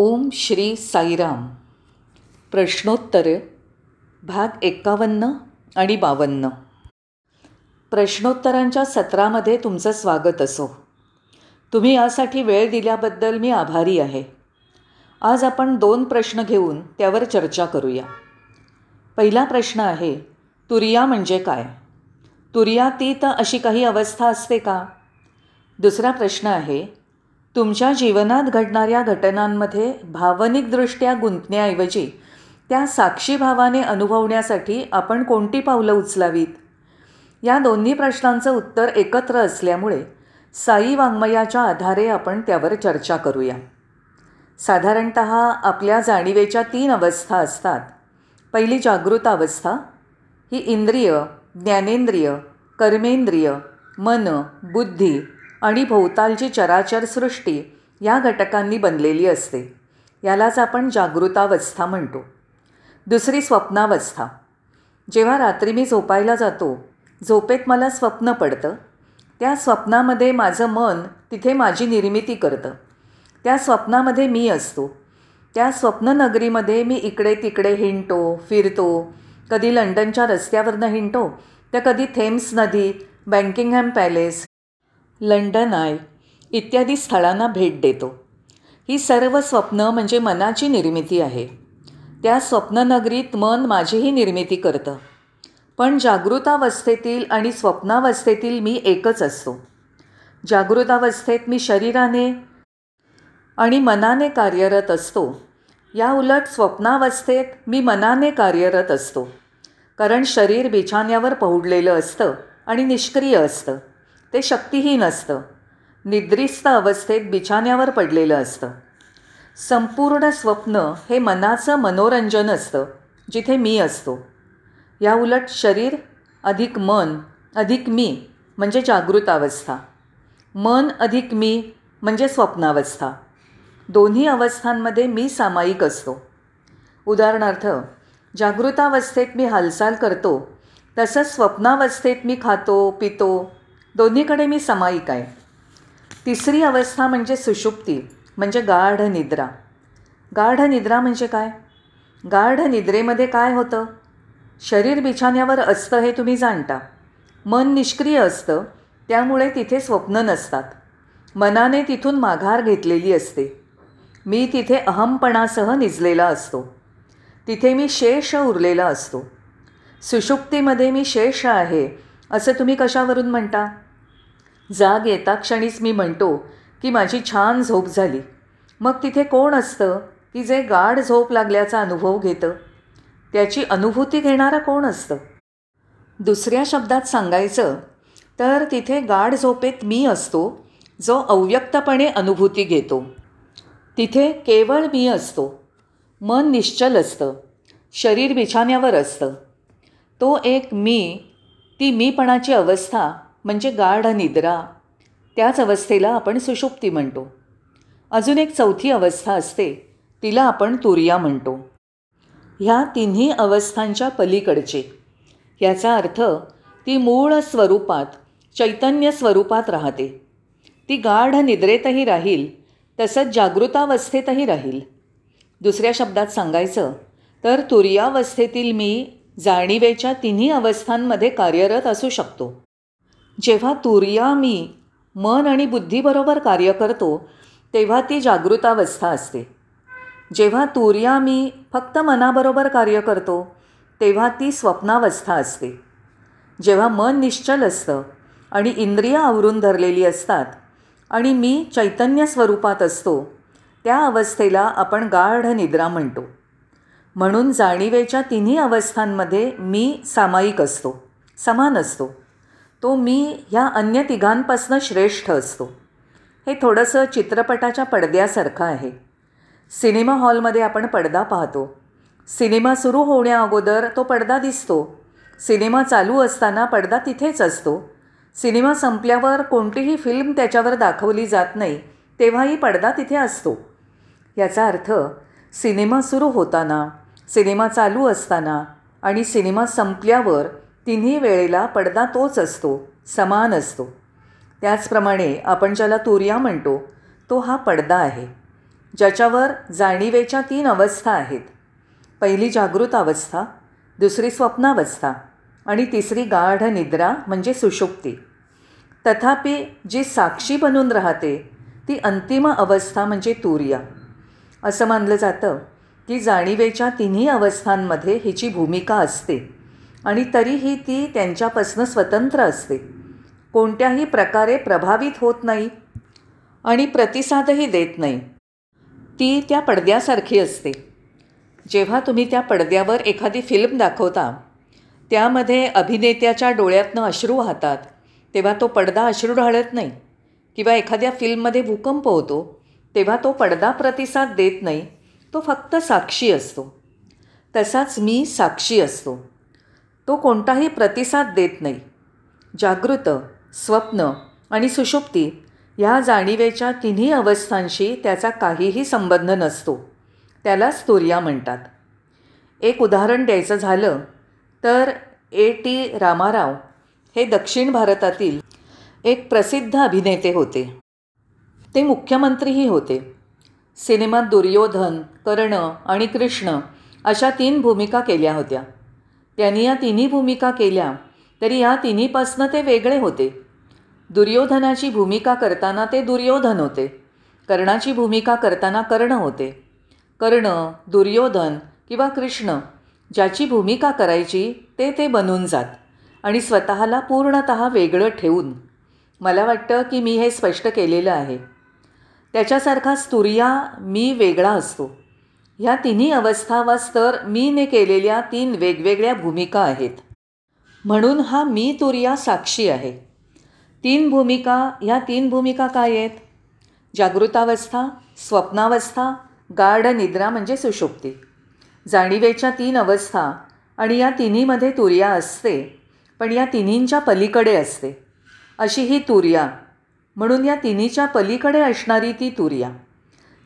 ओम श्री साईराम. प्रश्नोत्तर भाग एकावन्न आणि बावन्न. प्रश्नोत्तरांच्या सत्रामध्ये तुमचं स्वागत असो. तुम्ही यासाठी वेळ दिल्याबद्दल मी आभारी आहे. आज आपण दोन प्रश्न घेऊन त्यावर चर्चा करूया. पहिला प्रश्न आहे तुरिया म्हणजे काय? तुर्या ती तर अशी काही अवस्था असते का? दुसरा प्रश्न आहे तुमच्या जीवनात घडणाऱ्या घटनांमध्ये भावनिकदृष्ट्या गुंतण्याऐवजी त्या साक्षीभावाने अनुभवण्यासाठी आपण कोणती पावलं उचलावीत? या दोन्ही प्रश्नांचं उत्तर एकत्र असल्यामुळे साई वाङ्मयाच्या आधारे आपण त्यावर चर्चा करूया. साधारणत आपल्या जाणीवेच्या तीन अवस्था असतात. पहिली जागृत अवस्था ही इंद्रिय ज्ञानेंद्रिय कर्मेंद्रिय मन बुद्धी आणि भोवतालची चराचर सृष्टी या घटकांनी बनलेली असते. यालाच आपण जागृतावस्था म्हणतो. दुसरी स्वप्नावस्था. जेव्हा रात्री मी झोपायला जातो झोपेत मला स्वप्न पडतं. त्या स्वप्नामध्ये माझं मन तिथे माझी निर्मिती करतं. त्या स्वप्नामध्ये मी असतो. त्या स्वप्ननगरीमध्ये मी इकडे तिकडे हिंडतो फिरतो. कधी लंडनच्या रस्त्यावरनं हिंडतो तर कधी थेम्स नदी बँकिंगहॅम पॅलेस लंडन आय इत्यादी स्थळांना भेट देतो. ही सर्व स्वप्न म्हणजे मनाची निर्मिती आहे. त्या स्वप्ननगरीत मन माझीही निर्मिती करतं. पण जागृतावस्थेतील आणि स्वप्नावस्थेतील मी एकच असतो. जागृतावस्थेत मी शरीराने आणि मनाने कार्यरत असतो. या उलट स्वप्नावस्थेत मी मनाने कार्यरत असतो. कारण शरीर बिछाण्यावर पहुडलेलं असतं आणि निष्क्रिय असतं. ते शक्तीहीन असतं. निद्रिस्त अवस्थेत बिछाण्यावर पडलेलं असतं. संपूर्ण स्वप्न हे मनाचं मनोरंजन असतं जिथे मी असतो. या उलट शरीर अधिक मन अधिक मी म्हणजे जागृतावस्था. मन अधिक मी म्हणजे स्वप्नावस्था. दोन्ही अवस्थांमध्ये मी सामायिक असतो. उदाहरणार्थ जागृतावस्थेत मी हालचाल करतो तसंच स्वप्नावस्थेत मी खातो पितो दोन्हीकडे मी समायिक आहे. तिसरी अवस्था म्हणजे सुषुप्ती म्हणजे गाढ निद्रा. गाढ निद्रा म्हणजे काय? गाढ निद्रेमध्ये काय होतं? शरीर बिछाण्यावर असतं हे तुम्ही जाणता. मन निष्क्रिय असतं त्यामुळे तिथे स्वप्न नसतात. मनाने तिथून माघार घेतलेली असते. मी तिथे अहमपणासह निजलेला असतो. तिथे मी शेष उरलेला असतो. सुषुप्तीमध्ये मी शेष आहे असं तुम्ही कशावरून म्हणता? जाग येता क्षणीच मी म्हणतो की माझी छान झोप झाली. मग तिथे कोण असतं की जे गाढ झोप लागल्याचा अनुभव घेतं? त्याची अनुभूती घेणारा कोण असतं? दुसऱ्या शब्दात सांगायचं तर तिथे गाढ झोपेत मी असतो जो अव्यक्तपणे अनुभूती घेतो. तिथे केवळ मी असतो. मन निश्चल असतं. शरीर बिछाण्यावर असतं. तो एक मी ती मीपणाची अवस्था म्हणजे गाढ निद्रा. त्याच अवस्थेला आपण सुषुप्ती म्हणतो. अजून एक चौथी अवस्था असते तिला आपण तुर्या म्हणतो. ह्या तिन्ही अवस्थांच्या पलीकडचे. याचा अर्थ ती मूळ स्वरूपात चैतन्य स्वरूपात राहते. ती गाढ निद्रेतही राहील तसंच जागृतावस्थेतही राहील. दुसऱ्या शब्दात सांगायचं तर तुर्यावस्थेतील मी जाणीवेच्या तिन्ही अवस्थांमध्ये कार्यरत असू शकतो. जेव्हा तुर्या मी मन आणि बुद्धीबरोबर कार्य करतो तेव्हा ती जागृतावस्था असते. जेव्हा तुर्या मी फक्त मनाबरोबर कार्य करतो तेव्हा ती स्वप्नावस्था असते. जेव्हा मन निश्चल असतं आणि इंद्रिय आवरून धरलेली असतात आणि मी चैतन्य स्वरूपात असतो त्या अवस्थेला आपण गाढ निद्रा म्हणतो. म्हणून जाणीवेच्या तिन्ही अवस्थांमध्ये मी सामायिक असतो समान असतो. तो मी ह्या अन्य तिघांपासनं श्रेष्ठ असतो. हे थोडंसं चित्रपटाच्या पडद्यासारखं आहे. सिनेमा हॉलमध्ये आपण पडदा पाहतो. सिनेमा सुरू होण्या अगोदर तो पडदा दिसतो. सिनेमा चालू असताना पडदा तिथेच असतो. सिनेमा संपल्यावर कोणतीही फिल्म त्याच्यावर दाखवली जात नाही तेव्हाही पडदा तिथे असतो. याचा अर्थ सिनेमा सुरू होताना सिनेमा चालू असताना आणि सिनेमा संपल्यावर तिन्ही वेळेला पडदा तोच असतो समान असतो. त्याचप्रमाणे आपण ज्याला तुर्या म्हणतो तो हा पडदा आहे ज्याच्यावर जाणीवेच्या तीन अवस्था आहेत. पहिली जागृत अवस्था दुसरी स्वप्नावस्था आणि तिसरी गाढ निद्रा म्हणजे सुषुप्ती. तथापि जी साक्षी बनून राहते ती अंतिम अवस्था म्हणजे तूर्या. असं मानलं जातं. की जाणीवेच्या तिन्ही अवस्थांमध्ये हिची भूमिका असते आणि तरीही ती त्यांच्यापासून स्वतंत्र असते. कोणत्याही प्रकारे प्रभावित होत नाही आणि प्रतिसादही देत नाही. ती त्या पडद्यासारखी असते. जेव्हा तुम्ही त्या पडद्यावर एखादी फिल्म दाखवता त्यामध्ये अभिनेत्याच्या डोळ्यातनं अश्रू वाहतात तेव्हा तो पडदा अश्रू ढाळत नाही किंवा एखाद्या फिल्ममध्ये भूकंप होतो तेव्हा तो पडदा प्रतिसाद देत नाही तो फक्त साक्षी असतो. तसाच मी साक्षी असतो. तो कोणताही प्रतिसाद देत नाही. जागृत स्वप्न आणि सुषुप्ती ह्या जाणीवेच्या तिन्ही अवस्थांशी त्याचा काहीही संबंध नसतो. त्याला स्तुर्या म्हणतात. एक उदाहरण द्यायचं झालं तर ए टी रामाराव हे दक्षिण भारतातील एक प्रसिद्ध अभिनेते होते. ते मुख्यमंत्रीही होते. सिनेमात दुर्योधन कर्ण आणि कृष्ण अशा तीन भूमिका केल्या होत्या. त्यांनी या तिन्ही भूमिका केल्या तरी या तिन्हीपासनं ते वेगळे होते. दुर्योधनाची भूमिका करताना ते दुर्योधन होते. कर्णाची भूमिका करताना कर्ण होते. कर्ण दुर्योधन किंवा कृष्ण ज्याची भूमिका करायची ते ते बनून जात आणि स्वतःला पूर्णत वेगळं ठेवून. मला वाटतं की मी हे स्पष्ट केलेलं आहे. त्याच्यासारखा स्तुर्या मी वेगळा असतो. ह्या तिन्ही अवस्था वा स्तर मीने केलेल्या तीन वेगवेगळ्या भूमिका आहेत. म्हणून हा मी तुर्या साक्षी आहे. तीन भूमिका ह्या तीन भूमिका काय आहेत? जागृतावस्था स्वप्नावस्था गाढ निद्रा म्हणजे सुषुप्ती जाणीवेच्या तीन अवस्था आणि या तिन्हीमध्ये तुर्या असते पण या तिन्हींच्या पलीकडे असते. अशी ही तुर्या. म्हणून या तिन्हीच्या पलीकडे असणारी ती तुर्या.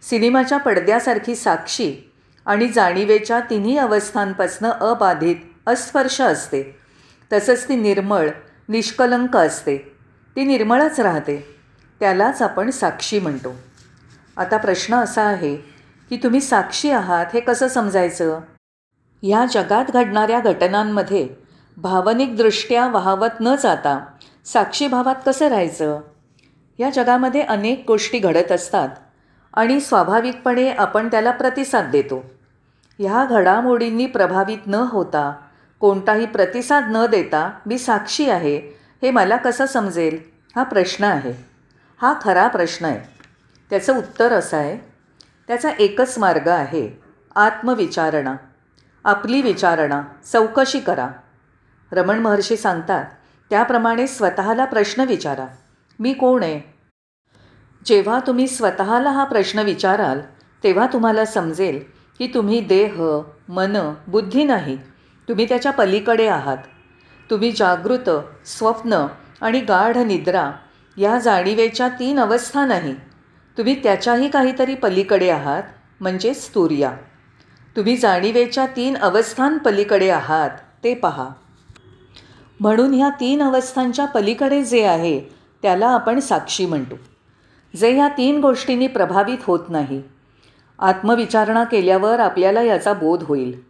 सिनेमाच्या पडद्यासारखी साक्षी आणि जाणीवेच्या तिन्ही अवस्थांपासनं अबाधित अस्पर्श असते. तसंच ती निर्मळ निष्कलंक असते. ती निर्मळच राहते. त्यालाच आपण साक्षी म्हणतो. आता प्रश्न असा आहे की तुम्ही साक्षी आहात हे कसं समजायचं? ह्या जगात घडणाऱ्या घटनांमध्ये भावनिकदृष्ट्या वाहवत न जाता साक्षीभावात कसं राहायचं? या जगामध्ये अनेक गोष्टी घडत असतात आणि स्वाभाविकपणे आपण त्याला प्रतिसाद देतो. ह्या घडामोडींनी प्रभावित न होता कोणताही प्रतिसाद न देता मी साक्षी आहे हे मला कसं समजेल? हा प्रश्न आहे. हा खरा प्रश्न आहे. त्याचं उत्तर असं आहे त्याचा एकच मार्ग आहे आत्मविचारणा. आपली विचारणा चौकशी करा. रमण महर्षी सांगतात त्याप्रमाणे स्वतःला प्रश्न विचारा. मी कोण आहे? जेव्हा तुम्ही स्वतःला हा प्रश्न विचाराल तेव्हा तुम्हाला समजेल की तुम्ही देह मन बुद्धी नाही. तुम्ही त्याच्या पलीकडे आहात. तुम्ही जागृत स्वप्न आणि गाढ निद्रा या जाणीवेच्या तीन अवस्था नाही. तुम्ही त्याच्याही काहीतरी पलीकडे आहात म्हणजे स्तुर्या तुम्ही जाणीवेच्या तीन अवस्थांपलीकडे आहात ते पहा. म्हणून ह्या तीन अवस्थांच्या पलीकडे जे आहे त्याला आपण साक्षी म्हणतो. जे ह्या तीन गोष्टींनी प्रभावित होत नाही. आत्मविचारणा केल्यावर आपल्याला याचा बोध होईल.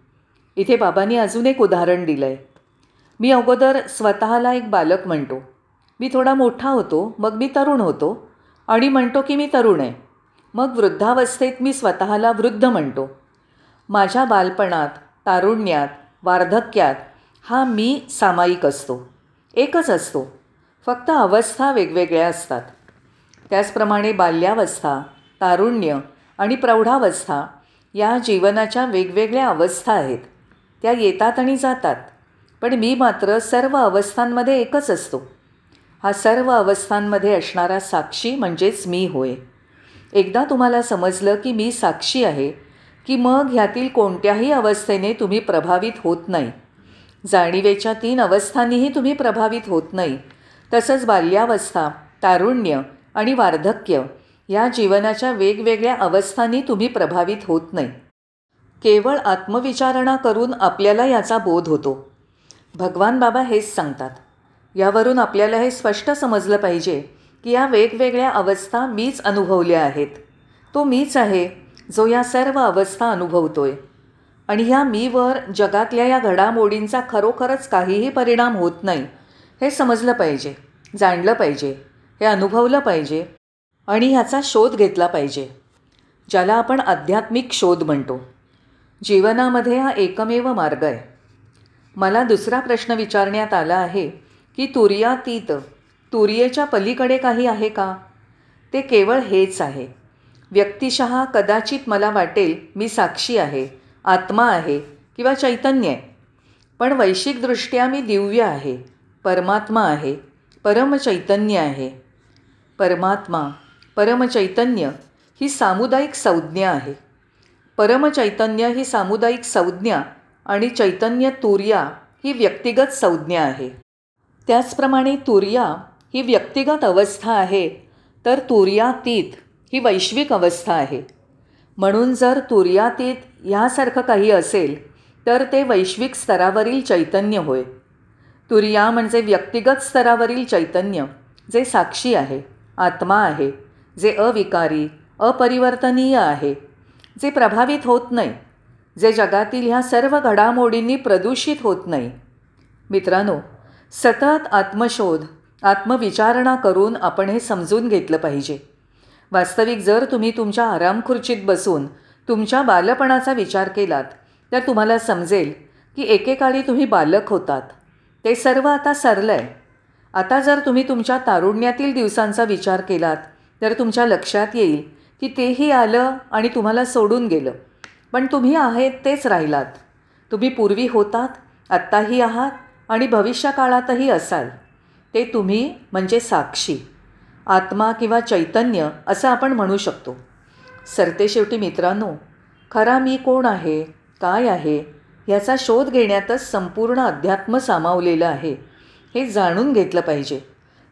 इथे बाबांनी अजून एक उदाहरण दिलं आहे मी अगोदर स्वतःला एक बालक म्हणतो. मी थोडा मोठा होतो मग मी तरुण होतो आणि म्हणतो की मी तरुण आहे. मग वृद्धावस्थेत मी स्वतःला वृद्ध म्हणतो. माझ्या बालपणात तारुण्यात वार्धक्यात हा मी सामायिक असतो. एकच असतो. फक्त अवस्था वेगवेगळ्या असतात. त्याचप्रमाणे बाल्यावस्था तारुण्य आणि प्रौढावस्था या जीवनाच्या वेगवेगळ्या अवस्था आहेत. त्या येतात आणि जातात. पण मी मात्र सर्व अवस्थांमध्ये एकच असतो. हा सर्व अवस्थांमध्ये असणारा साक्षी म्हणजेच मी होय. एकदा तुम्हाला समजलं की मी साक्षी आहे की मग ह्यातील कोणत्याही अवस्थेने तुम्ही प्रभावित होत नाही. जाणीवेच्या तीन अवस्थांनीही तुम्ही प्रभावित होत नाही. तसंच बाल्यावस्था तारुण्य आणि वार्धक्य या जीवनाच्या वेगवेगळ्या अवस्थांनी तुम्ही प्रभावित होत नाही. केवळ आत्मविचारणा करून आपल्याला याचा बोध होतो. भगवान बाबा हेच सांगतात. यावरून आपल्याला हे स्पष्ट समजलं पाहिजे की या वेगवेगळ्या अवस्था मीच अनुभवल्या आहेत. तो मीच आहे जो या सर्व अवस्था अनुभवतोय. आणि ह्या मीवर जगातल्या या घडामोडींचा खरोखरच काहीही परिणाम होत नाही हे समजलं पाहिजे जाणलं पाहिजे हे अनुभवलं पाहिजे आणि ह्याचा शोध घेतला पाहिजे ज्याला आपण आध्यात्मिक शोध म्हणतो. जीवनामध्ये हा एकमेव मार्ग आहे. मला दुसरा प्रश्न विचारण्यात आला आहे की तुर्यातीत तुर्येच्या पलीकडे काही आहे का? ते केवळ हेच आहे. व्यक्तिशः कदाचित मला वाटेल मी साक्षी आहे आत्मा आहे किंवा चैतन्य आहे. पण वैश्विकदृष्ट्या मी दिव्य आहे. परमात्मा आहे परमचैतन्य आहे. परमात्मा परमचैतन्य ही सामुदायिक संज्ञा आहे. परमचैतन्य ही सामुदायिक संज्ञा आणि चैतन्य तुर्या ही व्यक्तिगत संज्ञा आहे. त्याचप्रमाणे तुर्या ही व्यक्तिगत अवस्था आहे तर तुर्यातीत ही वैश्विक अवस्था आहे. म्हणून जर तुर्यातीत ह्यासारखं काही असेल तर ते वैश्विक स्तरावरील चैतन्य होय. तुर्या म्हणजे व्यक्तिगत स्तरावरील चैतन्य जे साक्षी आहे आत्मा आहे जे अविकारी अपरिवर्तनीय आहे जे प्रभावित होत नाही जे जगातील ह्या सर्व घडामोडींनी प्रदूषित होत नाही. मित्रांनो सतत आत्मशोध आत्मविचारणा करून आपण हे समजून घेतलं पाहिजे. वास्तविक जर तुम्ही तुमच्या आरामखुर्चीत बसून तुमच्या बालपणाचा विचार केलात तर तुम्हाला समजेल की एकेकाळी तुम्ही बालक होतात. ते सर्व आता सरलं आहे आता जर तुम्ही तुमच्या तारुण्यातील दिवसांचा विचार केलात तर तुमच्या लक्षात येईल की तेही आलं आणि तुम्हाला सोडून गेलं. पण तुम्ही आहेत तेच राहिलात. तुम्ही पूर्वी होतात आत्ताही आहात आणि भविष्यकाळातही असाल. ते तुम्ही म्हणजे साक्षी आत्मा किंवा चैतन्य असं आपण म्हणू शकतो. सरते शेवटी मित्रांनो खरा मी कोण आहे काय आहे ह्याचा शोध घेण्यातच संपूर्ण अध्यात्म सामावलेलं आहे. हे जाणून घेतलं पाहिजे.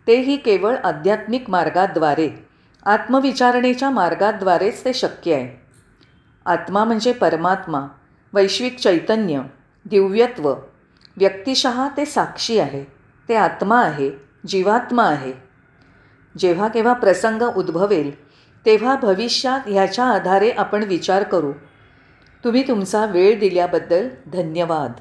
तेही केवळ आध्यात्मिक मार्गाद्वारे. आत्मविचारणेच्या मार्गाद्वारेच ते शक्य आहे. आत्मा म्हणजे परमात्मा वैश्विक चैतन्य दिव्यत्व. व्यक्तिशः ते साक्षी आहे. ते आत्मा आहे जीवात्मा आहे. जेव्हा केव्हा प्रसंग उद्भवेल तेव्हा भविष्यात ह्याच्या आधारे आपण विचार करू. तुम्ही तुमचा वेळ दिल्याबद्दल धन्यवाद.